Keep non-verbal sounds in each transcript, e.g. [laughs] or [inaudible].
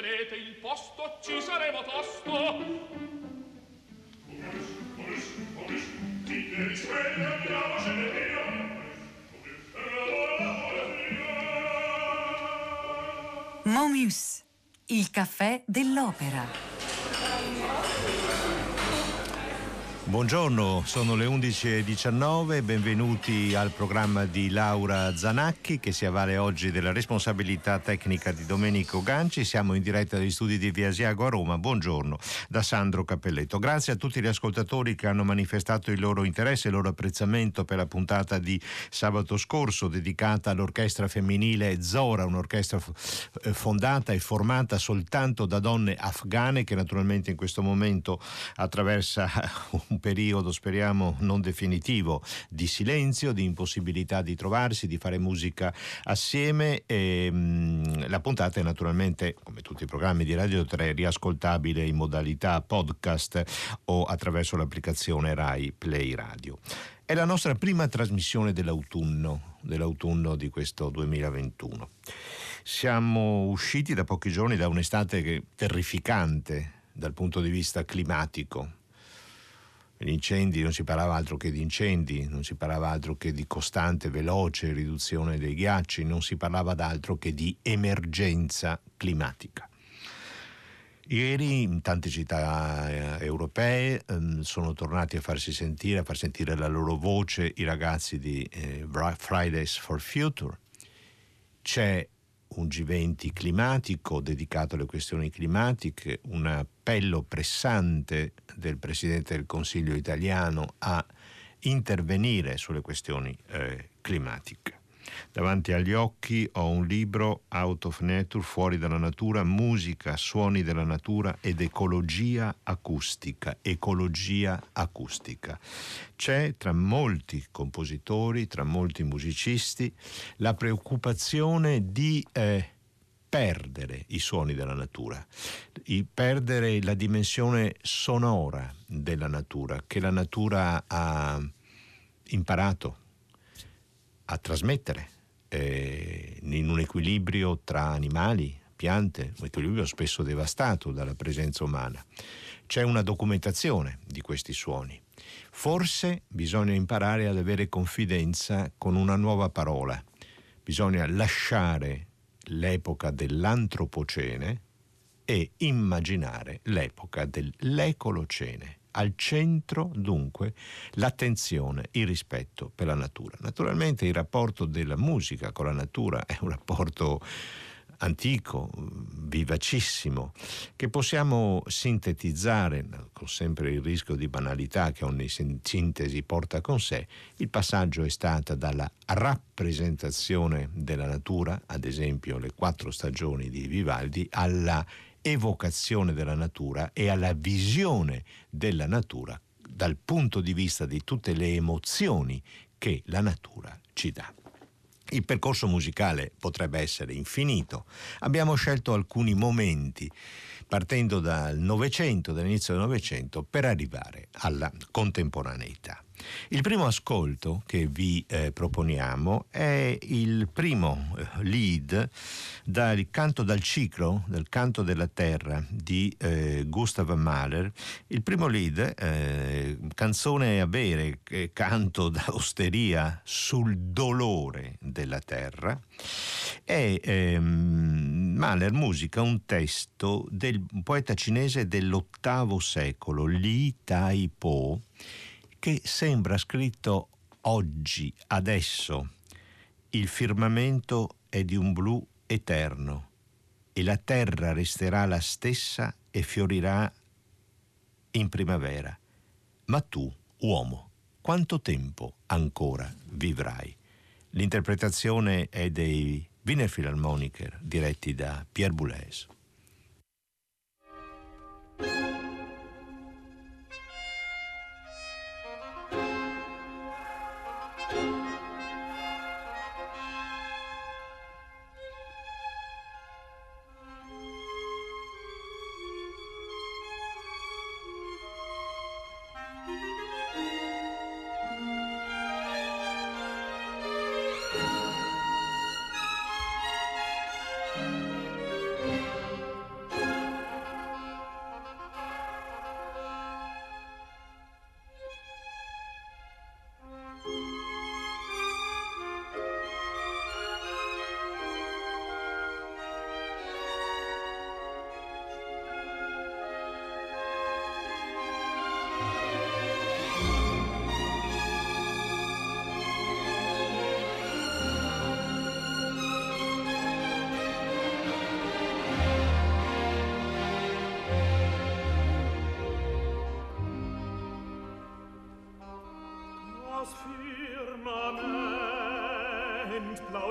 tenete il posto, ci saremo tosto. Momius, il caffè dell'opera. Buongiorno, sono le 11.19, benvenuti al programma di Laura Zanacchi che si avvale oggi della responsabilità tecnica di Domenico Ganci. Siamo in diretta dagli studi di Via Asiago a Roma. Buongiorno da Sandro Cappelletto. Grazie a tutti gli ascoltatori che hanno manifestato il loro interesse e il loro apprezzamento per la puntata di sabato scorso dedicata all'orchestra femminile Zora, un'orchestra eh, fondata e formata soltanto da donne afghane che naturalmente in questo momento attraversa [laughs] un periodo, speriamo, non definitivo di silenzio, di impossibilità di trovarsi, di fare musica assieme. E, mh, la puntata è naturalmente, come tutti i programmi di Radio 3, riascoltabile in modalità podcast o attraverso l'applicazione Rai Play Radio. È la nostra prima trasmissione dell'autunno, dell'autunno di questo 2021. Siamo usciti da pochi giorni da un'estate terrificante dal punto di vista climatico gli incendi non si parlava altro che di incendi, non si parlava altro che di costante, veloce riduzione dei ghiacci, non si parlava d'altro che di emergenza climatica. Ieri in tante città eh, europee eh, sono tornati a farsi sentire, a far sentire la loro voce i ragazzi di eh, Fridays for Future. C'è un G20 climatico dedicato alle questioni climatiche, un appello pressante del Presidente del Consiglio italiano a intervenire sulle questioni eh, climatiche. Davanti agli occhi ho un libro Out of Nature, Fuori dalla natura, musica, suoni della natura ed ecologia acustica. Ecologia acustica. C'è tra molti compositori, tra molti musicisti, la preoccupazione di eh, perdere i suoni della natura, di perdere la dimensione sonora della natura, che la natura ha imparato a trasmettere eh, in un equilibrio tra animali, piante, un equilibrio spesso devastato dalla presenza umana. C'è una documentazione di questi suoni. Forse bisogna imparare ad avere confidenza con una nuova parola. Bisogna lasciare l'epoca dell'antropocene e immaginare l'epoca dell'ecolocene. Al centro dunque l'attenzione, il rispetto per la natura. Naturalmente il rapporto della musica con la natura è un rapporto antico, vivacissimo, che possiamo sintetizzare, con sempre il rischio di banalità che ogni sintesi porta con sé, il passaggio è stato dalla rappresentazione della natura, ad esempio le quattro stagioni di Vivaldi, alla evocazione della natura e alla visione della natura dal punto di vista di tutte le emozioni che la natura ci dà. Il percorso musicale potrebbe essere infinito. Abbiamo scelto alcuni momenti partendo dal Novecento, dall'inizio del Novecento, per arrivare alla contemporaneità. Il primo ascolto che vi eh, proponiamo è il primo eh, lead dal canto dal ciclo, del canto della terra di eh, Gustav Mahler. Il primo lead, eh, canzone a bere, canto da osteria sul dolore della terra, è ehm, Mahler musica un testo del poeta cinese dell'ottavo secolo, Li Tai Po che sembra scritto oggi, adesso. Il firmamento è di un blu eterno e la terra resterà la stessa e fiorirà in primavera. Ma tu, uomo, quanto tempo ancora vivrai? L'interpretazione è dei Wiener Philharmoniker diretti da Pierre Boulez.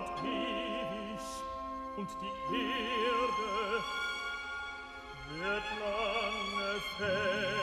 bleibt ewig und die Erde wird lange fern.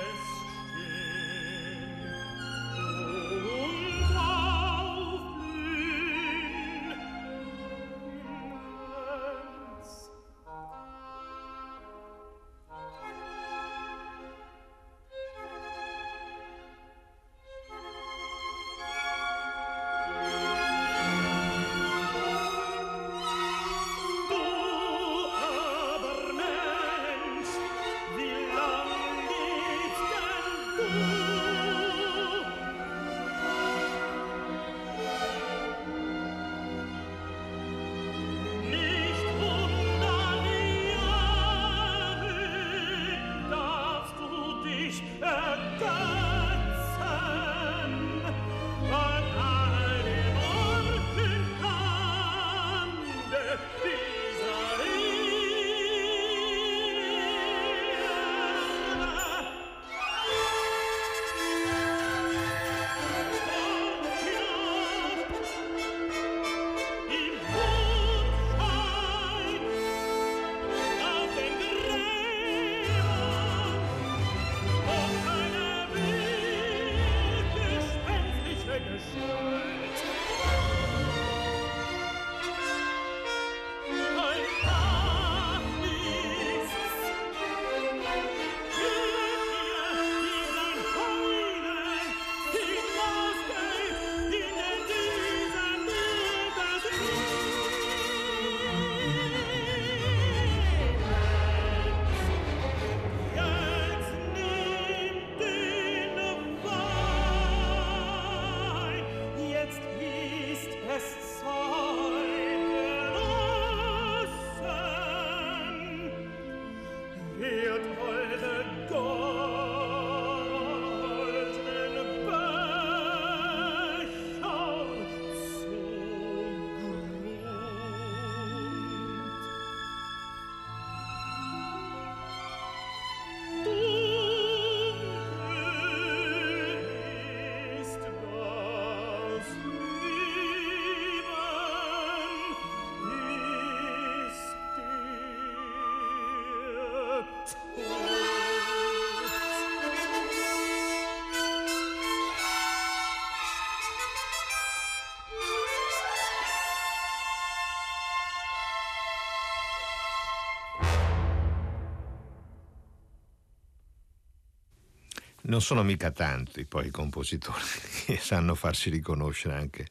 Non sono mica tanti poi i compositori [laughs] che sanno farsi riconoscere anche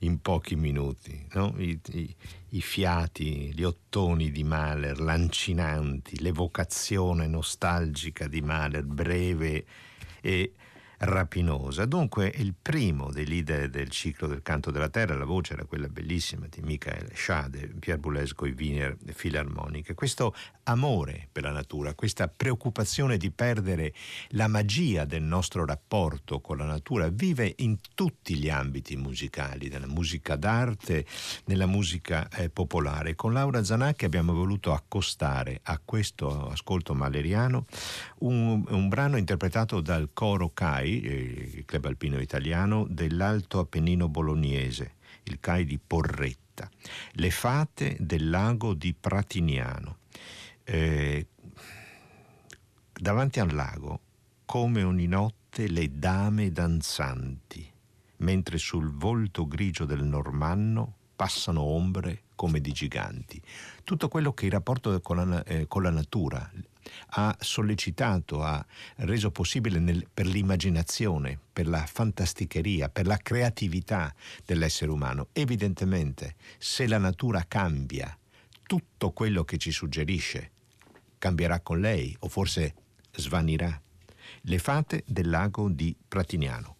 in pochi minuti. No? I, i, I, fiati, gli ottoni di Mahler, lancinanti, l'evocazione nostalgica di Mahler, breve e rapinosa. Dunque il primo dei leader del ciclo del canto della terra, la voce era quella bellissima di Michael Schade, Pierre Boulez i Wiener Filarmoniche. Questo amore per la natura, questa preoccupazione di perdere la magia del nostro rapporto con la natura vive in tutti gli ambiti musicali, nella musica d'arte, nella musica eh, popolare. Con Laura Zanacchi abbiamo voluto accostare a questo ascolto maleriano un, un brano interpretato dal coro CAI, eh, il club alpino italiano, dell'Alto Appennino bolognese, il CAI di Porretta. Le fate del lago di Pratiniano eh, davanti al lago, come ogni notte, le dame danzanti, mentre sul volto grigio del normanno passano ombre come di giganti. Tutto quello che il rapporto con la, eh, con la natura ha sollecitato, ha reso possibile nel, per l'immaginazione, per la fantasticheria, per la creatività dell'essere umano. Evidentemente, se la natura cambia, tutto quello che ci suggerisce cambierà con lei o forse svanirà. Le fate del lago di Pratiniano.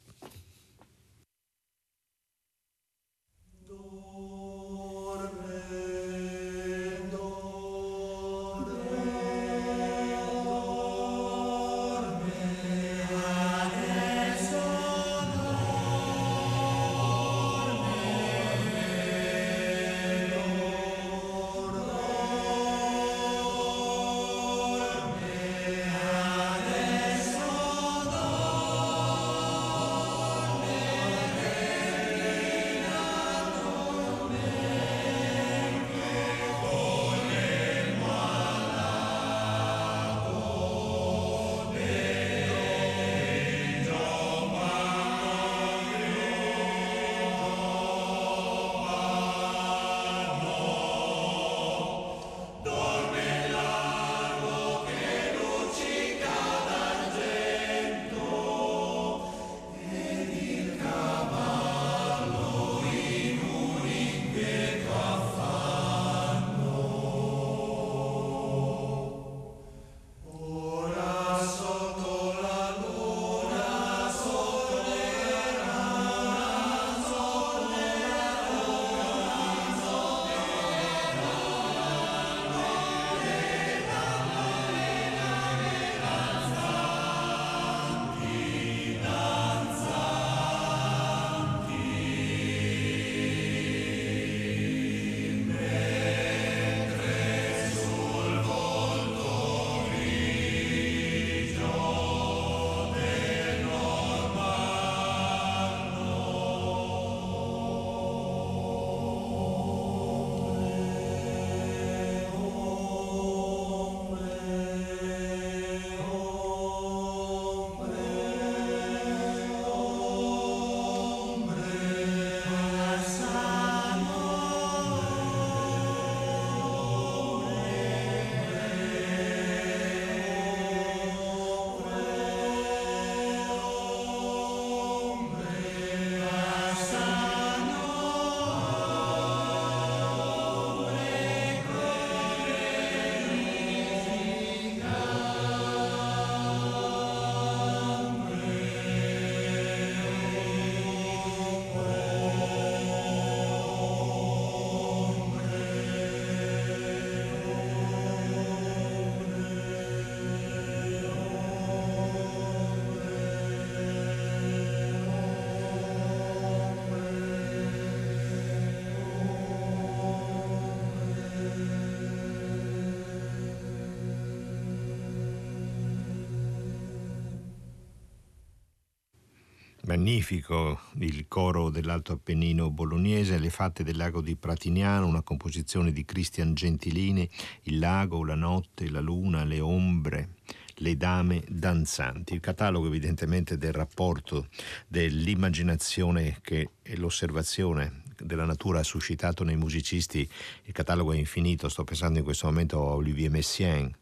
Magnifico il coro dell'Alto Appennino bolognese, Le fatte del lago di Pratiniano, una composizione di Cristian Gentilini, il lago, la notte, la luna, le ombre, le dame danzanti. Il catalogo evidentemente del rapporto dell'immaginazione che, l'osservazione della natura ha suscitato nei musicisti, il catalogo è infinito, sto pensando in questo momento a Olivier Messiaen,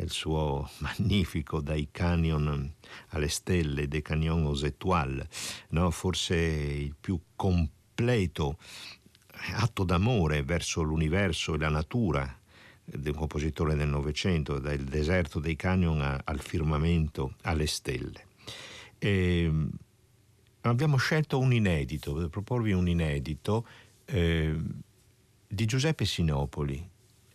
il suo [laughs] magnifico dai canyon alle stelle, De Canyon aux Étoiles, no? forse il più completo atto d'amore verso l'universo e la natura di un compositore del Novecento, dal deserto dei canyon al firmamento, alle stelle. E ehm, abbiamo scelto un inedito, per proporvi un inedito eh, di Giuseppe Sinopoli,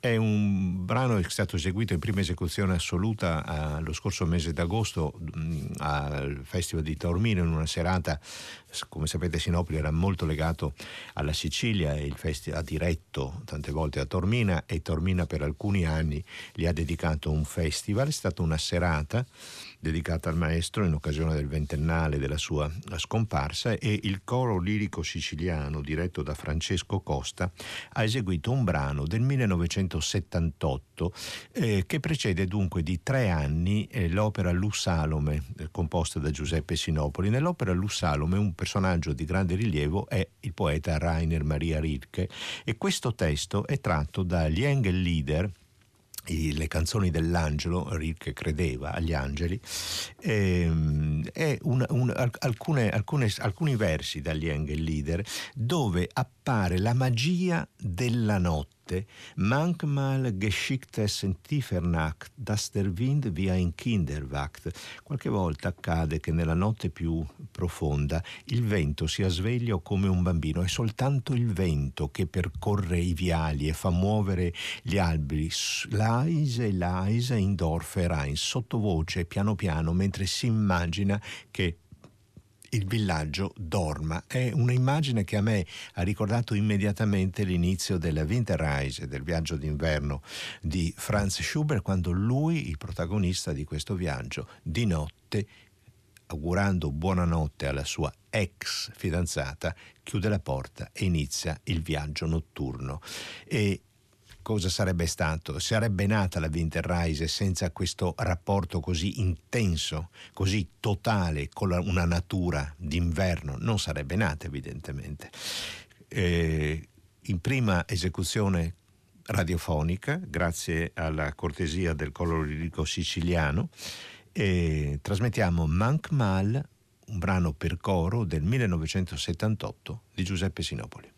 è un brano che è stato eseguito in prima esecuzione assoluta uh, lo scorso mese d'agosto um, al Festival di Taormino in una serata, come sapete Sinopoli era molto legato alla Sicilia e il festival ha diretto tante volte a Taormina e Taormina per alcuni anni gli ha dedicato un festival, è stata una serata dedicata al maestro in occasione del ventennale della sua scomparsa e il coro lirico siciliano diretto da Francesco Costa ha eseguito un brano del 1978 eh, che precede dunque di tre anni eh, l'opera Lussalome eh, composta da Giuseppe Sinopoli. Nell'opera Lussalome un personaggio di grande rilievo è il poeta Rainer Maria Rilke e questo testo è tratto dagli Engellieder le canzoni dell'angelo, Rilke credeva agli angeli, ehm, è un, un, alcune, alcune, alcuni versi dagli Engellieder dove appare la magia della notte manchmal geschicktes in tiefer Nacht, dass der Wind wie ein Kinder wacht. Qualche volta accade che nella notte più profonda il vento sia sveglio come un bambino, è soltanto il vento che percorre i viali e fa muovere gli alberi, leise, leise in Dorf e Rhein, sottovoce, piano piano, mentre si immagina che il villaggio dorma. È un'immagine che a me ha ricordato immediatamente l'inizio della Winterreise, del viaggio d'inverno di Franz Schubert, quando lui, il protagonista di questo viaggio, di notte augurando buonanotte alla sua ex fidanzata, chiude la porta e inizia il viaggio notturno. E cosa sarebbe stato? Sarebbe nata la Winterreise senza questo rapporto così intenso, così totale con la, una natura d'inverno? Non sarebbe nata evidentemente. Eh, in prima esecuzione radiofonica, grazie alla cortesia del colore lirico siciliano, eh, trasmettiamo Mank Mal, un brano per coro del 1978 di Giuseppe Sinopoli.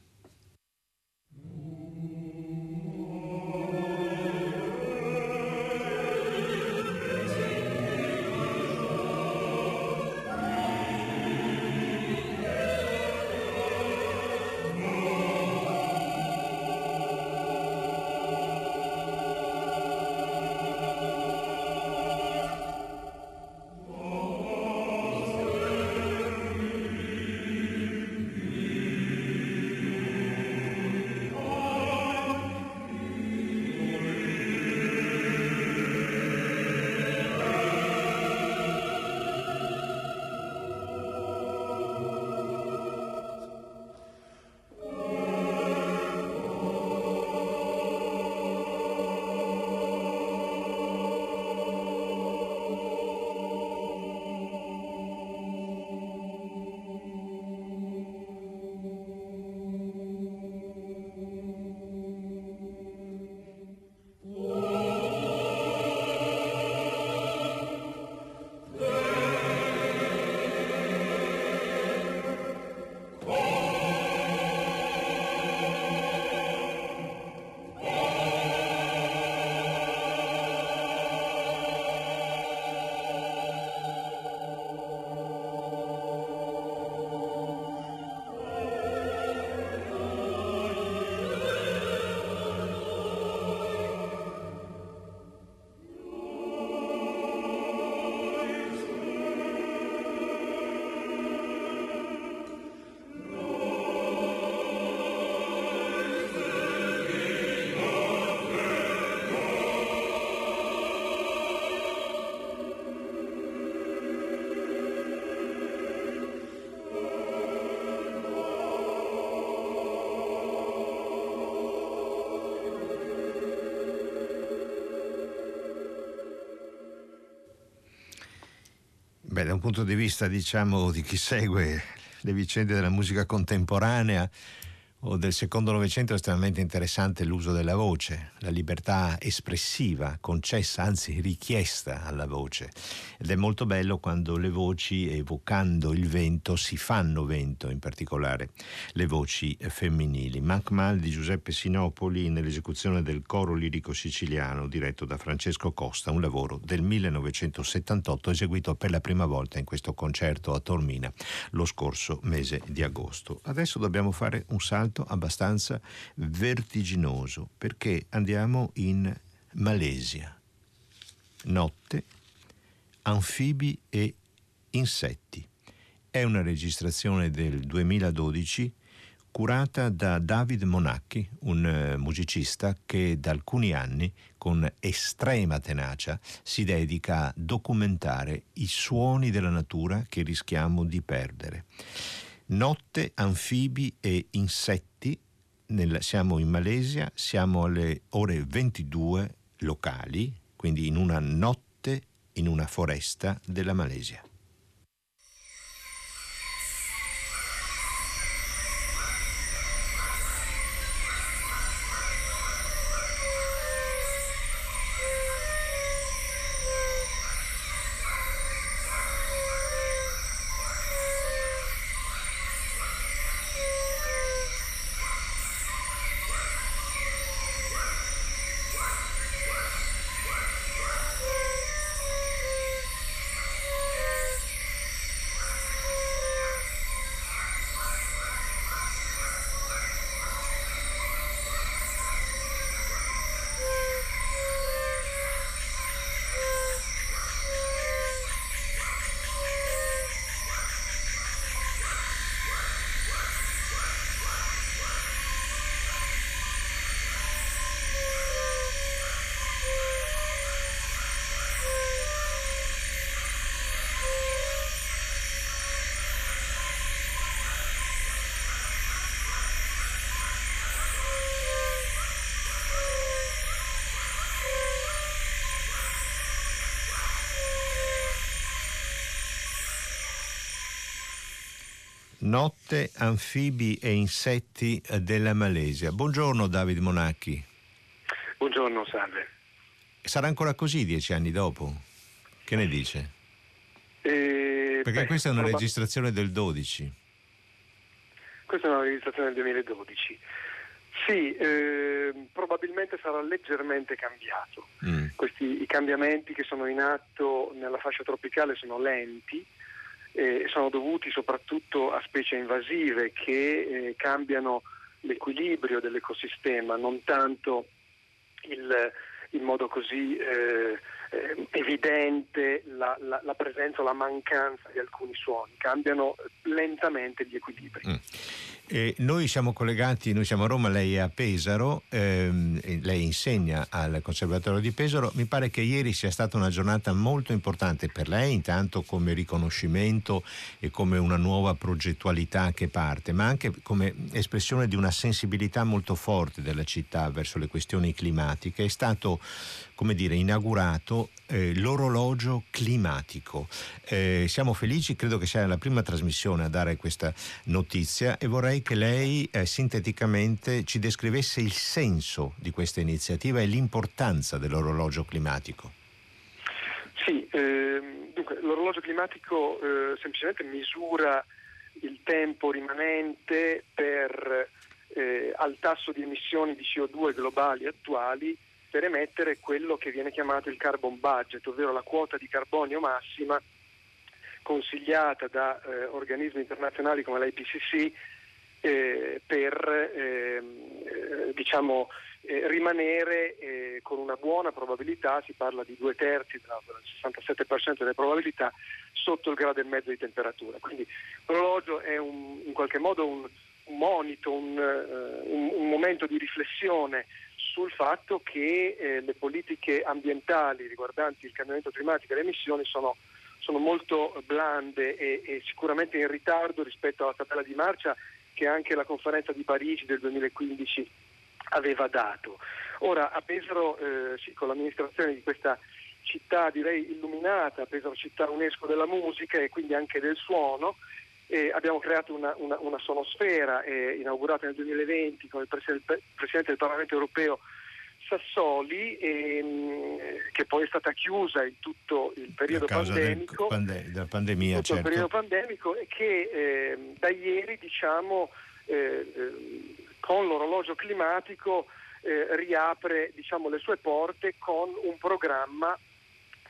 Da un punto di vista, diciamo, di chi segue le vicende della musica contemporanea, o del secondo Novecento è estremamente interessante l'uso della voce, la libertà espressiva concessa, anzi richiesta alla voce. Ed è molto bello quando le voci, evocando il vento, si fanno vento, in particolare le voci femminili. Mal di Giuseppe Sinopoli nell'esecuzione del coro lirico siciliano diretto da Francesco Costa, un lavoro del 1978 eseguito per la prima volta in questo concerto a Tormina lo scorso mese di agosto. Adesso dobbiamo fare un salto abbastanza vertiginoso perché andiamo in Malesia. Notte, anfibi e insetti. È una registrazione del 2012 curata da David Monacchi, un eh, musicista che da alcuni anni con estrema tenacia si dedica a documentare i suoni della natura che rischiamo di perdere. Notte, anfibi e insetti. Nel, siamo in Malesia, siamo alle ore 22 locali, quindi in una notte in una foresta della Malesia. Notte, anfibi e insetti della Malesia. Buongiorno David Monacchi. Buongiorno, salve. Sarà ancora così dieci anni dopo? Che ne dice? Eh, Perché beh, questa è una probab- registrazione del 12. Questa è una registrazione del 2012. Sì, eh, probabilmente sarà leggermente cambiato. Mm. Questi, I cambiamenti che sono in atto nella fascia tropicale sono lenti, eh, sono dovuti soprattutto a specie invasive che eh, cambiano l'equilibrio dell'ecosistema, non tanto il, in modo così eh, eh, evidente la, la, la, presenza o la mancanza di alcuni suoni, cambiano lentamente gli equilibri. Mm. Eh, noi siamo collegati, noi siamo a Roma, lei è a Pesaro, ehm, lei insegna al Conservatorio di Pesaro. Mi pare che ieri sia stata una giornata molto importante per lei, intanto come riconoscimento e come una nuova progettualità che parte, ma anche come espressione di una sensibilità molto forte della città verso le questioni climatiche. È stato come dire, inaugurato eh, l'orologio climatico. Eh, siamo felici, credo che sia la prima trasmissione a dare questa notizia e vorrei che lei eh, sinteticamente ci descrivesse il senso di questa iniziativa e l'importanza dell'orologio climatico. Sì, ehm, dunque l'orologio climatico eh, semplicemente misura il tempo rimanente per, eh, al tasso di emissioni di CO2 globali attuali per emettere quello che viene chiamato il carbon budget, ovvero la quota di carbonio massima consigliata da eh, organismi internazionali come l'IPCC eh, per ehm, eh, diciamo, eh, rimanere eh, con una buona probabilità, si parla di due terzi, del 67% delle probabilità, sotto il grado e mezzo di temperatura. Quindi l'orologio è un, in qualche modo un, un monito, un, uh, un, un momento di riflessione sul fatto che eh, le politiche ambientali riguardanti il cambiamento climatico e le emissioni sono, sono molto blande e, e, sicuramente in ritardo rispetto alla tabella di marcia che anche la conferenza di Parigi del 2015 aveva dato. Ora a Pesaro, eh, con l'amministrazione di questa città direi illuminata, Pesaro città UNESCO della musica e quindi anche del suono. E abbiamo creato una, una, una sonosfera eh, inaugurata nel 2020 con il Presidente del Parlamento europeo Sassoli, ehm, che poi è stata chiusa in tutto il periodo pandemico, pande- della pandemia, tutto certo. il periodo pandemico e che eh, da ieri diciamo, eh, eh, con l'orologio climatico eh, riapre diciamo, le sue porte con un programma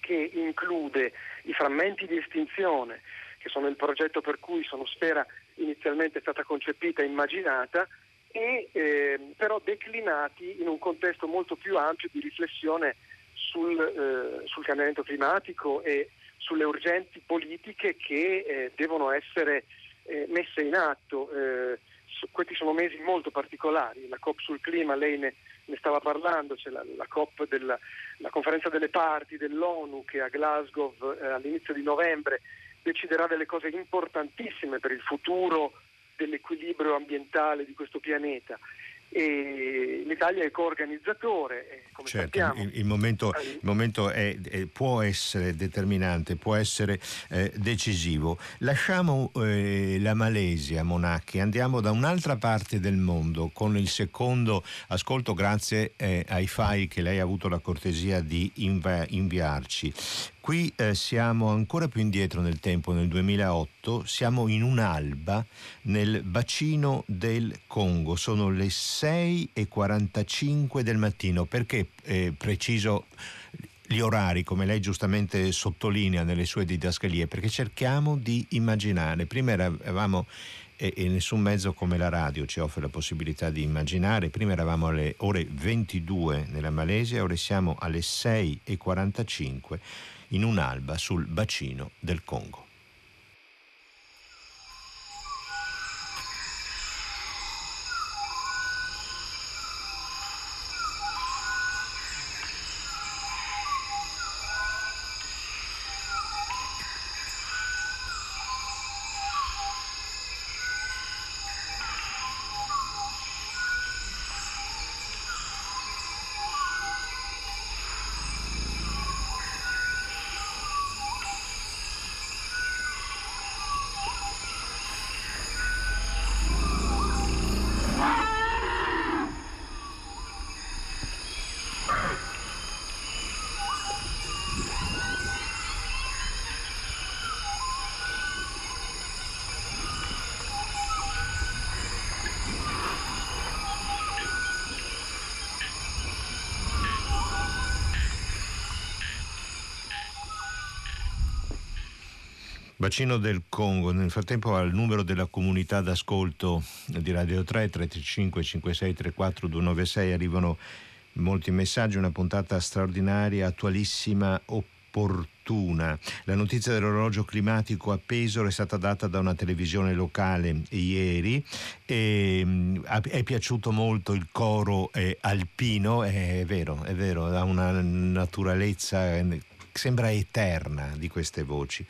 che include i frammenti di estinzione, che sono il progetto per cui Sonosfera inizialmente è stata concepita e immaginata, e eh, però declinati in un contesto molto più ampio di riflessione sul, eh, sul cambiamento climatico e sulle urgenti politiche che eh, devono essere eh, messe in atto. Eh, questi sono mesi molto particolari, la COP sul clima, lei ne, ne stava parlando, c'è la, la COP della la conferenza delle parti dell'ONU che a Glasgow eh, all'inizio di novembre deciderà delle cose importantissime per il futuro dell'equilibrio ambientale di questo pianeta. E L'Italia è coorganizzatore, come certo, sappiamo. Il, il momento, il momento è, è, può essere determinante, può essere eh, decisivo. Lasciamo eh, la Malesia, Monacchi, andiamo da un'altra parte del mondo con il secondo ascolto grazie eh, ai file che lei ha avuto la cortesia di inv- inviarci. Qui eh, siamo ancora più indietro nel tempo, nel 2008, siamo in un'alba nel bacino del Congo, sono le 6.45 del mattino, perché eh, preciso gli orari, come lei giustamente sottolinea nelle sue didascalie, perché cerchiamo di immaginare, prima eravamo e, e, nessun mezzo come la radio ci offre la possibilità di immaginare. Prima eravamo alle ore 22 nella Malesia, ora siamo alle 6.45 in un'alba sul bacino del Congo. Bacino del Congo, nel frattempo al numero della comunità d'ascolto di Radio 3, 335 56 34 296 arrivano molti messaggi, una puntata straordinaria, attualissima, opportuna. La notizia dell'orologio climatico a Pesaro è stata data da una televisione locale ieri e mm, è piaciuto molto il coro eh, alpino, è vero, è vero, ha una naturalezza eh, sembra eterna di queste voci.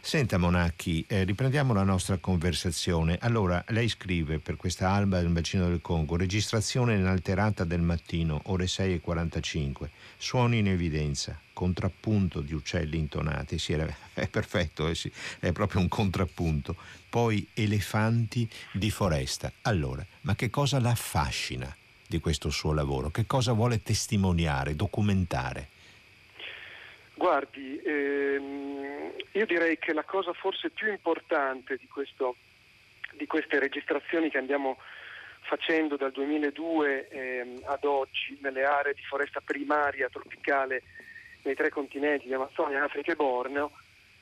Senta Monacchi, eh, riprendiamo la nostra conversazione. Allora, lei scrive per questa alba del bacino del Congo, registrazione inalterata del mattino, ore 6.45, suoni in evidenza, contrappunto di uccelli intonati, sì, [laughs] è perfetto, eh, è proprio un contrappunto. Poi elefanti di foresta. Allora, ma che cosa la affascina di questo suo lavoro? Che cosa vuole testimoniare, documentare? Guardi, ehm, io direi che la cosa forse più importante di, questo, di queste registrazioni che andiamo facendo dal 2002 ehm, ad oggi nelle aree di foresta primaria tropicale nei tre continenti di Amazzonia, Africa e Borneo,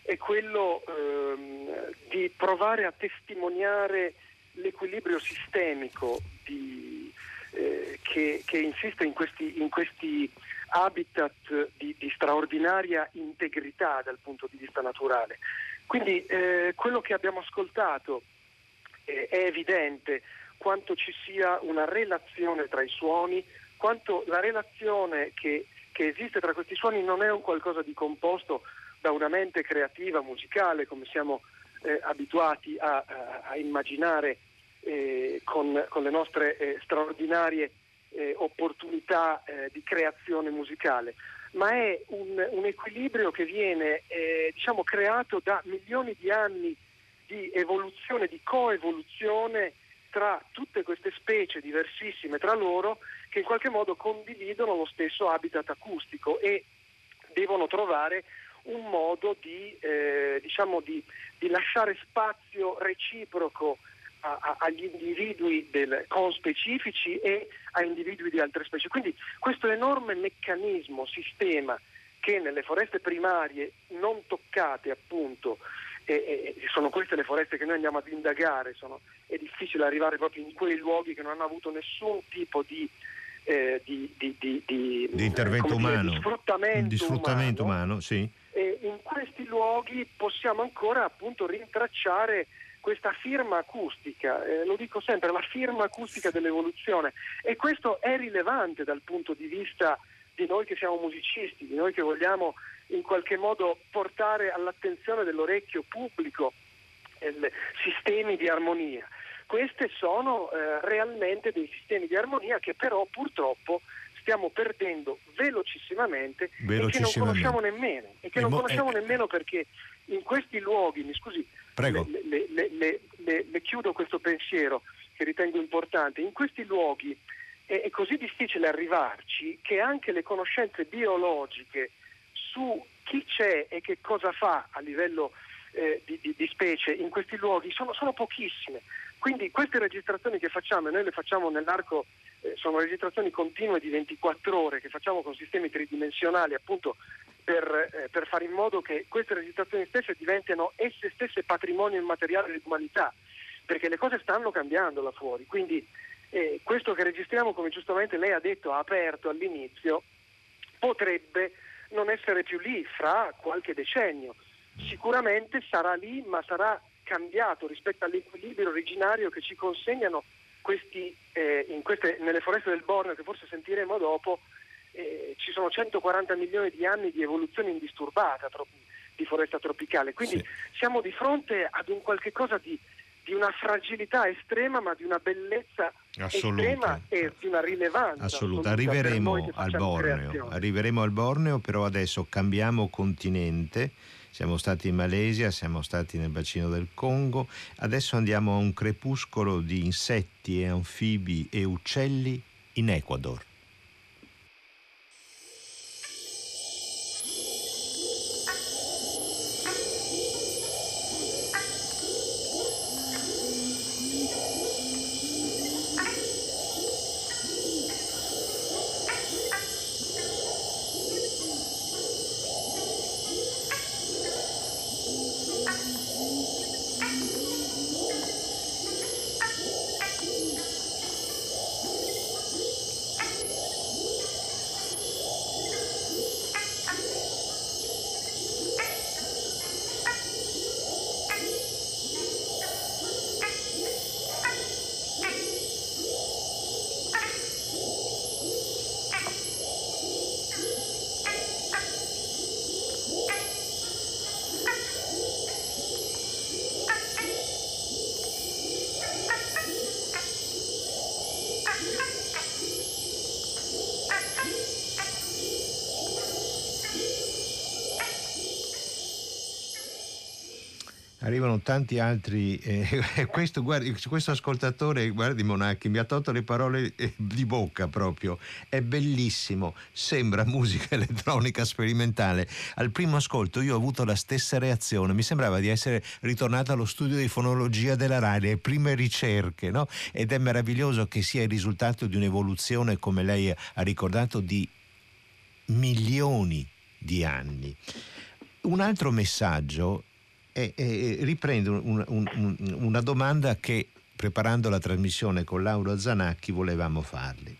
è quello ehm, di provare a testimoniare l'equilibrio sistemico di, eh, che, che, insiste in questi, in questi habitat di, di, straordinaria integrità dal punto di vista naturale. Quindi eh, quello che abbiamo ascoltato eh, è evidente quanto ci sia una relazione tra i suoni, quanto la relazione che, che esiste tra questi suoni non è un qualcosa di composto da una mente creativa, musicale, come siamo eh, abituati a, a, a immaginare eh, con, con, le nostre eh, straordinarie eh, opportunità eh, di creazione musicale, ma è un, un equilibrio che viene eh, diciamo, creato da milioni di anni di evoluzione, di coevoluzione tra tutte queste specie diversissime tra loro che in qualche modo condividono lo stesso habitat acustico e devono trovare un modo di, eh, diciamo di, di lasciare spazio reciproco a, a, agli individui del, conspecifici e a individui di altre specie. Quindi questo enorme meccanismo, sistema che nelle foreste primarie non toccate appunto e, e, sono queste le foreste che noi andiamo ad indagare, sono, è difficile arrivare proprio in quei luoghi che non hanno avuto nessun tipo di, eh, di, di, di intervento umano, dire, sfruttamento, di sfruttamento umano, umano sì. e in questi luoghi possiamo ancora appunto rintracciare questa firma acustica, eh, lo dico sempre, la firma acustica dell'evoluzione e questo è rilevante dal punto di vista di noi che siamo musicisti, di noi che vogliamo in qualche modo portare all'attenzione dell'orecchio pubblico eh, sistemi di armonia. Questi sono eh, realmente dei sistemi di armonia che però purtroppo stiamo perdendo velocissimamente, velocissimamente. e che non conosciamo nemmeno. E che e non mo- conosciamo eh... nemmeno perché in questi luoghi, mi scusi, Prego. Le, le, le, le, chiudo questo pensiero che ritengo importante. In questi luoghi è, è, così difficile arrivarci che anche le conoscenze biologiche su chi c'è e che cosa fa a livello eh, di, di, di, specie in questi luoghi sono, sono, pochissime. Quindi queste registrazioni che facciamo, e noi le facciamo nell'arco, eh, sono registrazioni continue di 24 ore che facciamo con sistemi tridimensionali appunto per, eh, per, fare in modo che queste registrazioni stesse diventino esse stesse patrimonio immateriale dell'umanità, perché le cose stanno cambiando là fuori. Quindi eh, questo che registriamo, come giustamente lei ha detto, ha aperto all'inizio, potrebbe non essere più lì fra qualche decennio. Sicuramente sarà lì, ma sarà cambiato rispetto all'equilibrio originario che ci consegnano questi, eh, queste, nelle foreste del Borneo, che forse sentiremo dopo, eh, ci sono 140 milioni di anni di evoluzione indisturbata di foresta tropicale, quindi sì. siamo di fronte ad un qualche cosa di, di una fragilità estrema ma di una bellezza assoluta. estrema e di una rilevanza assoluta. Arriveremo al Borneo, arriveremo al Borneo, però adesso cambiamo continente. Siamo stati in Malesia, siamo stati nel bacino del Congo, adesso andiamo a un crepuscolo di insetti e anfibi e uccelli in Ecuador. Arrivano tanti altri. Eh, [laughs] questo, guardi, questo ascoltatore, guardi Monacchi, mi ha tolto le parole eh, di bocca proprio. È bellissimo, sembra musica [laughs] elettronica sperimentale. Al primo ascolto io ho avuto la stessa reazione, mi sembrava di essere ritornato allo studio di fonologia della RAI, le prime ricerche, no? Ed è meraviglioso che sia il risultato di un'evoluzione, come lei ha ricordato, di milioni di anni. Un altro messaggio e, e riprendo un, un, un, una domanda che preparando la trasmissione con Laura Zanacchi volevamo farle.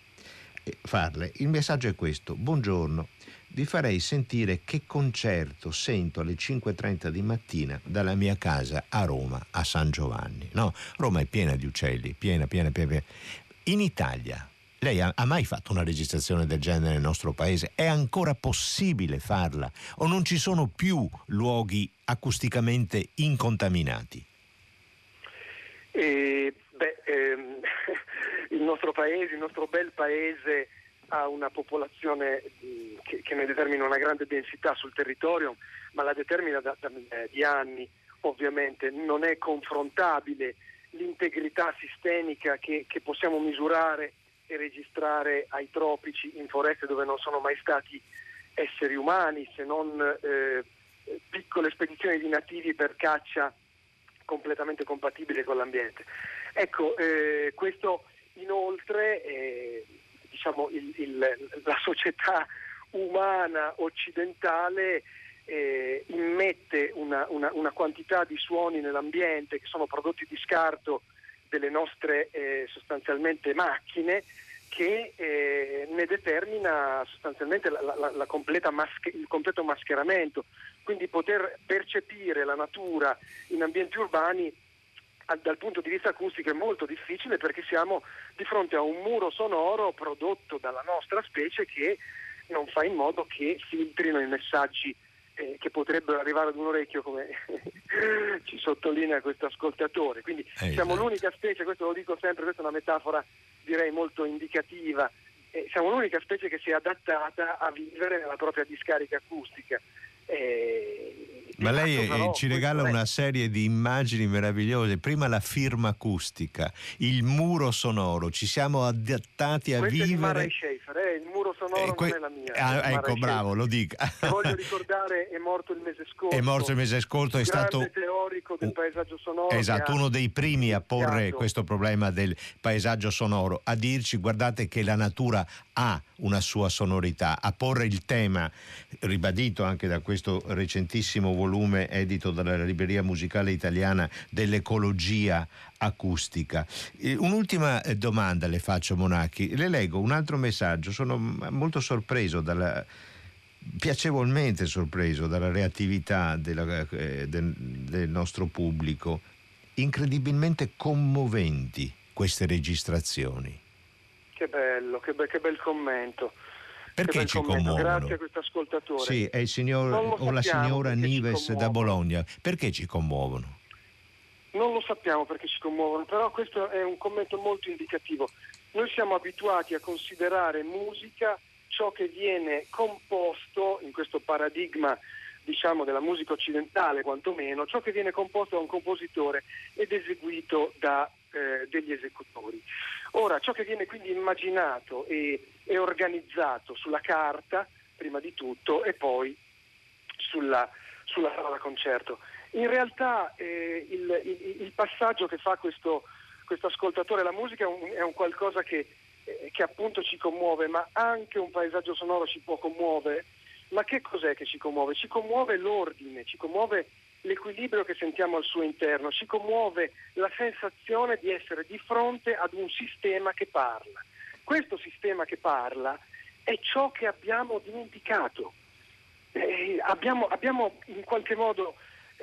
farle. Il messaggio è questo. Buongiorno, vi farei sentire che concerto sento alle 5.30 di mattina dalla mia casa a Roma, a San Giovanni. No, Roma è piena di uccelli, piena, piena, piena. piena. In Italia lei ha, ha, mai fatto una registrazione del genere nel nostro paese? È ancora possibile farla? O non ci sono più luoghi acusticamente incontaminati? Eh, beh, ehm, [laughs] il nostro paese, il nostro bel paese ha una popolazione che, che, ne determina una grande densità sul territorio, ma la determina da, da di anni ovviamente, non è confrontabile l'integrità sistemica che, che possiamo misurare e registrare ai tropici in foreste dove non sono mai stati esseri umani se non eh, piccole spedizioni di nativi per caccia completamente compatibili con l'ambiente. Ecco, eh, questo inoltre eh, diciamo, il, il, la società umana occidentale eh, immette una, una, una, quantità di suoni nell'ambiente che sono prodotti di scarto delle nostre eh, sostanzialmente macchine che eh, ne determina sostanzialmente la, la, la masche, il completo mascheramento. Quindi poter percepire la natura in ambienti urbani dal punto di vista acustico è molto difficile perché siamo di fronte a un muro sonoro prodotto dalla nostra specie che non fa in modo che filtrino i messaggi eh, che potrebbero arrivare ad un orecchio come [laughs] ci sottolinea questo ascoltatore. Quindi eh, siamo esatto. l'unica specie, questo lo dico sempre, questa è una metafora direi molto indicativa, eh, siamo l'unica specie che si è adattata a vivere nella propria discarica acustica. Eh, ma lei però, ci regala una serie di immagini meravigliose. Prima la firma acustica, il muro sonoro, ci siamo adattati a Questo vivere. È Schaefer, eh? il muro sonoro eh, que... non è la mia. Ah, ecco, bravo, lo dica. Voglio [laughs] ricordare, è morto il mese scorso. È morto il mese scorso, è stato teorico del paesaggio sonoro. Esatto, uno dei primi a porre questo problema del paesaggio sonoro, a dirci guardate che la natura ha una sua sonorità, a porre il tema ribadito anche da questo recentissimo volume edito dalla Libreria Musicale Italiana dell'ecologia acustica. Un'ultima eh, domanda le faccio Monacchi, le leggo un altro messaggio, sono molto sorpreso dalla piacevolmente sorpreso dalla reattività della, eh, del, del nostro pubblico, incredibilmente commoventi queste registrazioni. Che bello, che, be- che bel commento. Perché ci commento. commuovono? Grazie a questo ascoltatore. Sì, è il signor o la signora Nives da Bologna. Perché ci commuovono? Non lo sappiamo perché ci commuovono, però questo è un commento molto indicativo. Noi siamo abituati a considerare musica ciò che viene composto in questo paradigma diciamo, della musica occidentale quantomeno, ciò che viene composto da un compositore ed eseguito da eh, degli esecutori. Ora, ciò che viene quindi immaginato e, e organizzato sulla carta, prima di tutto, e poi sulla, sulla sala concerto. In realtà eh, il, il, il, passaggio che fa questo, questo ascoltatore alla musica è un, è un qualcosa che, eh, che appunto ci commuove, ma anche un paesaggio sonoro ci può commuovere. Ma che cos'è che ci commuove? Ci commuove l'ordine, ci commuove l'equilibrio che sentiamo al suo interno, ci commuove la sensazione di essere di fronte ad un sistema che parla. Questo sistema che parla è ciò che abbiamo dimenticato. Eh, abbiamo, abbiamo, in qualche modo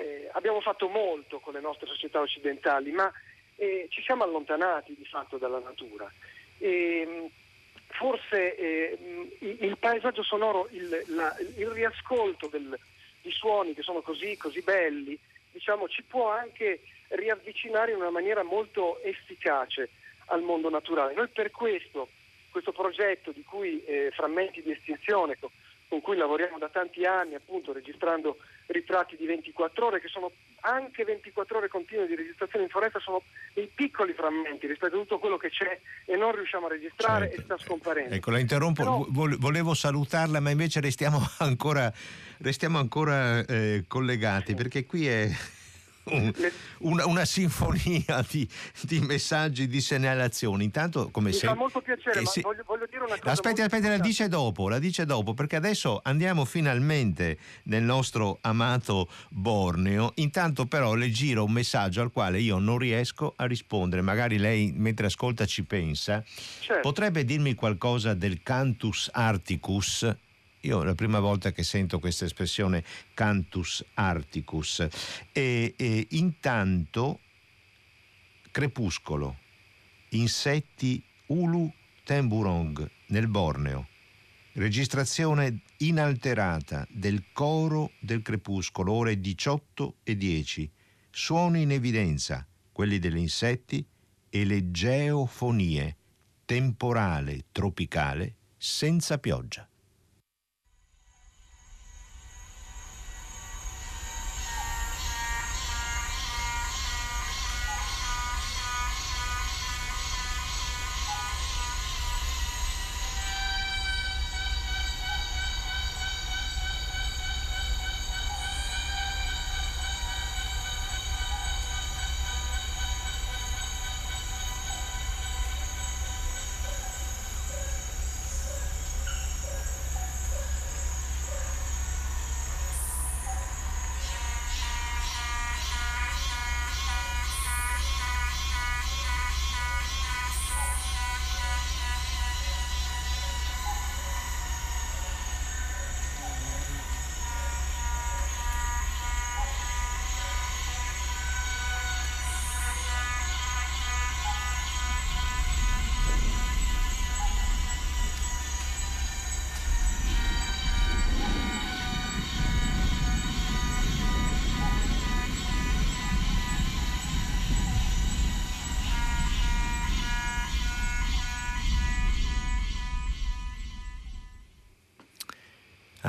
eh, abbiamo fatto molto con le nostre società occidentali, ma eh, ci siamo allontanati di fatto dalla natura. E, forse eh, il paesaggio sonoro, il, la, il riascolto del, di suoni che sono così, così belli, diciamo, ci può anche riavvicinare in una maniera molto efficace al mondo naturale. Noi per questo, questo progetto di cui eh, Frammenti di estinzione, con cui lavoriamo da tanti anni, appunto registrando ritratti di 24 ore, che sono anche 24 ore continue di registrazione in foresta, sono dei piccoli frammenti rispetto a tutto quello che c'è e non riusciamo a registrare certo. e sta scomparendo. Ecco, la interrompo, Però... volevo salutarla, ma invece restiamo [laughs] ancora, restiamo ancora eh, collegati, perché qui è una, una, sinfonia di, di, messaggi, di segnalazioni. Intanto, come Mi se... fa molto piacere, eh, ma se... voglio, voglio, dire una cosa. Aspetti, aspetti, la dice dopo, la dice dopo, perché adesso andiamo finalmente nel nostro amato Borneo. Intanto, però, le giro un messaggio al quale io non riesco a rispondere. Magari lei, mentre ascolta, ci pensa. Certo. Potrebbe dirmi qualcosa del Cantus Articus? Io la prima volta che sento questa espressione cantus articus e, e intanto crepuscolo, insetti Ulu Temburong nel Borneo, registrazione inalterata del coro del crepuscolo, ore 18 e 10, suoni in evidenza, quelli degli insetti e le geofonie, temporale tropicale senza pioggia.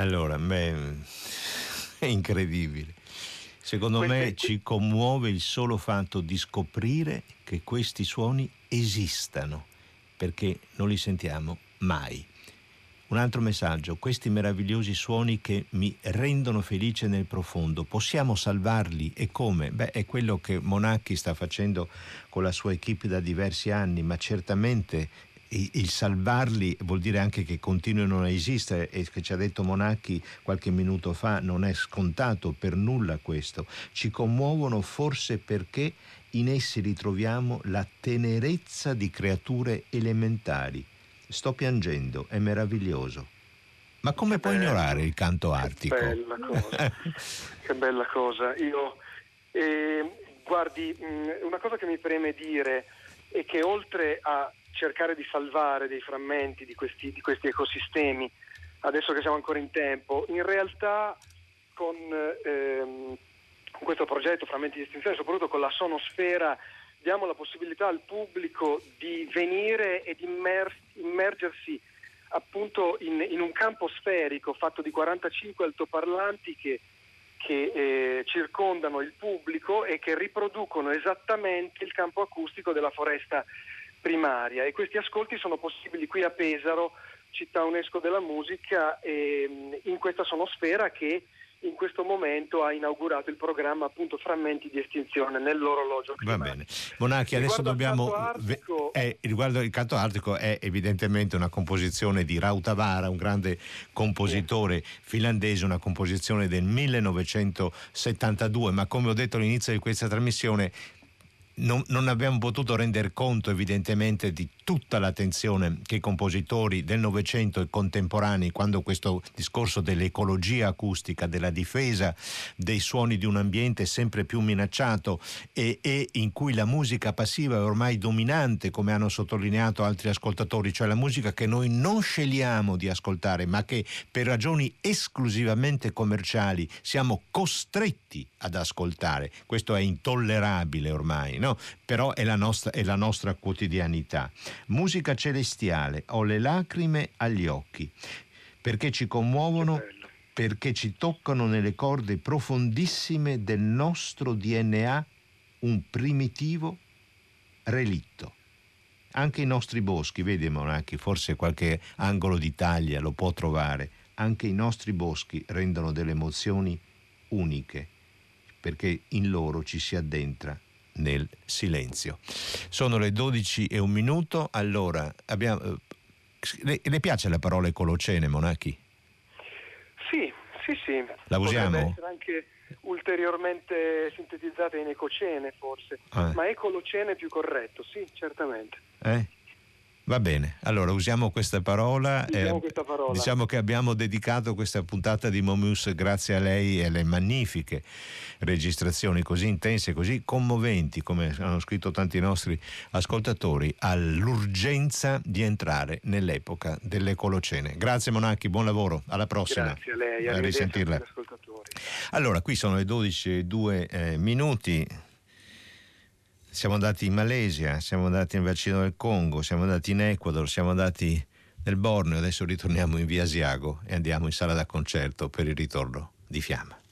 Allora, beh, è incredibile. Secondo me ci commuove il solo fatto di scoprire che questi suoni esistano, perché non li sentiamo mai. Un altro messaggio, questi meravigliosi suoni che mi rendono felice nel profondo, possiamo salvarli e come? Beh, è quello che Monacchi sta facendo con la sua equipe da diversi anni, ma certamente il salvarli vuol dire anche che continuino a esistere e che ci ha detto Monacchi qualche minuto fa non è scontato per nulla questo. Ci commuovono forse perché in essi ritroviamo la tenerezza di creature elementari. Sto piangendo, è meraviglioso. Ma come puoi ignorare il canto artico? Che bella cosa. [laughs] che bella cosa. Io, eh, guardi, una cosa che mi preme dire è che oltre a cercare di salvare dei frammenti di questi, di questi ecosistemi, adesso che siamo ancora in tempo, in realtà con, ehm, questo progetto Frammenti di estinzione, soprattutto con la sonosfera, diamo la possibilità al pubblico di venire ed immer- immergersi appunto in, in, un campo sferico fatto di 45 altoparlanti che, che eh, circondano il pubblico e che riproducono esattamente il campo acustico della foresta primaria e questi ascolti sono possibili qui a Pesaro, città UNESCO della musica, e, in questa sonosfera che in questo momento ha inaugurato il programma appunto Frammenti di estinzione nell'orologio climatico. Va bene. Monarchi, adesso dobbiamo... Artico... Eh, riguardo il canto artico è evidentemente una composizione di Rautavara, un grande compositore sì. finlandese, una composizione del 1972, ma come ho detto all'inizio di questa trasmissione non, non, abbiamo potuto rendere conto evidentemente di tutta l'attenzione che i compositori del Novecento e contemporanei, quando questo discorso dell'ecologia acustica, della difesa dei suoni di un ambiente sempre più minacciato e, e in cui la musica passiva è ormai dominante, come hanno sottolineato altri ascoltatori, cioè la musica che noi non scegliamo di ascoltare, ma che per ragioni esclusivamente commerciali siamo costretti ad ascoltare. Questo è intollerabile ormai no? però è la, nostra, è la nostra quotidianità. Musica celestiale, ho le lacrime agli occhi, perché ci commuovono perché ci toccano nelle corde profondissime del nostro DNA un primitivo relitto. Anche i nostri boschi, vedi Monacchi, forse qualche angolo d'Italia lo può trovare, anche i nostri boschi rendono delle emozioni uniche, perché in loro ci si addentra nel silenzio. Sono le 12 e un minuto, allora abbiamo... Eh, le, le piace la parola ecolocene, Monacchi? Sì, sì, sì. La usiamo? Potrebbe essere anche ulteriormente sintetizzata in ecocene forse, ah. ma ecolocene è più corretto, sì, certamente. Eh? Va bene, allora usiamo questa parola. Usiamo eh, questa parola. Diciamo che abbiamo dedicato questa puntata di Momus grazie a lei e alle magnifiche registrazioni così intense, così commoventi, come hanno scritto tanti nostri ascoltatori, all'urgenza di entrare nell'epoca dell'ecolocene. Grazie Monacchi, buon lavoro, alla prossima. Grazie a lei, a risentirla. Allora, qui sono le 12 e 2 eh, minuti. Siamo andati in Malesia, siamo andati nel bacino del Congo, siamo andati in Ecuador, siamo andati nel Borneo, adesso ritorniamo in via Asiago e andiamo in sala da concerto per il ritorno di Fiamma.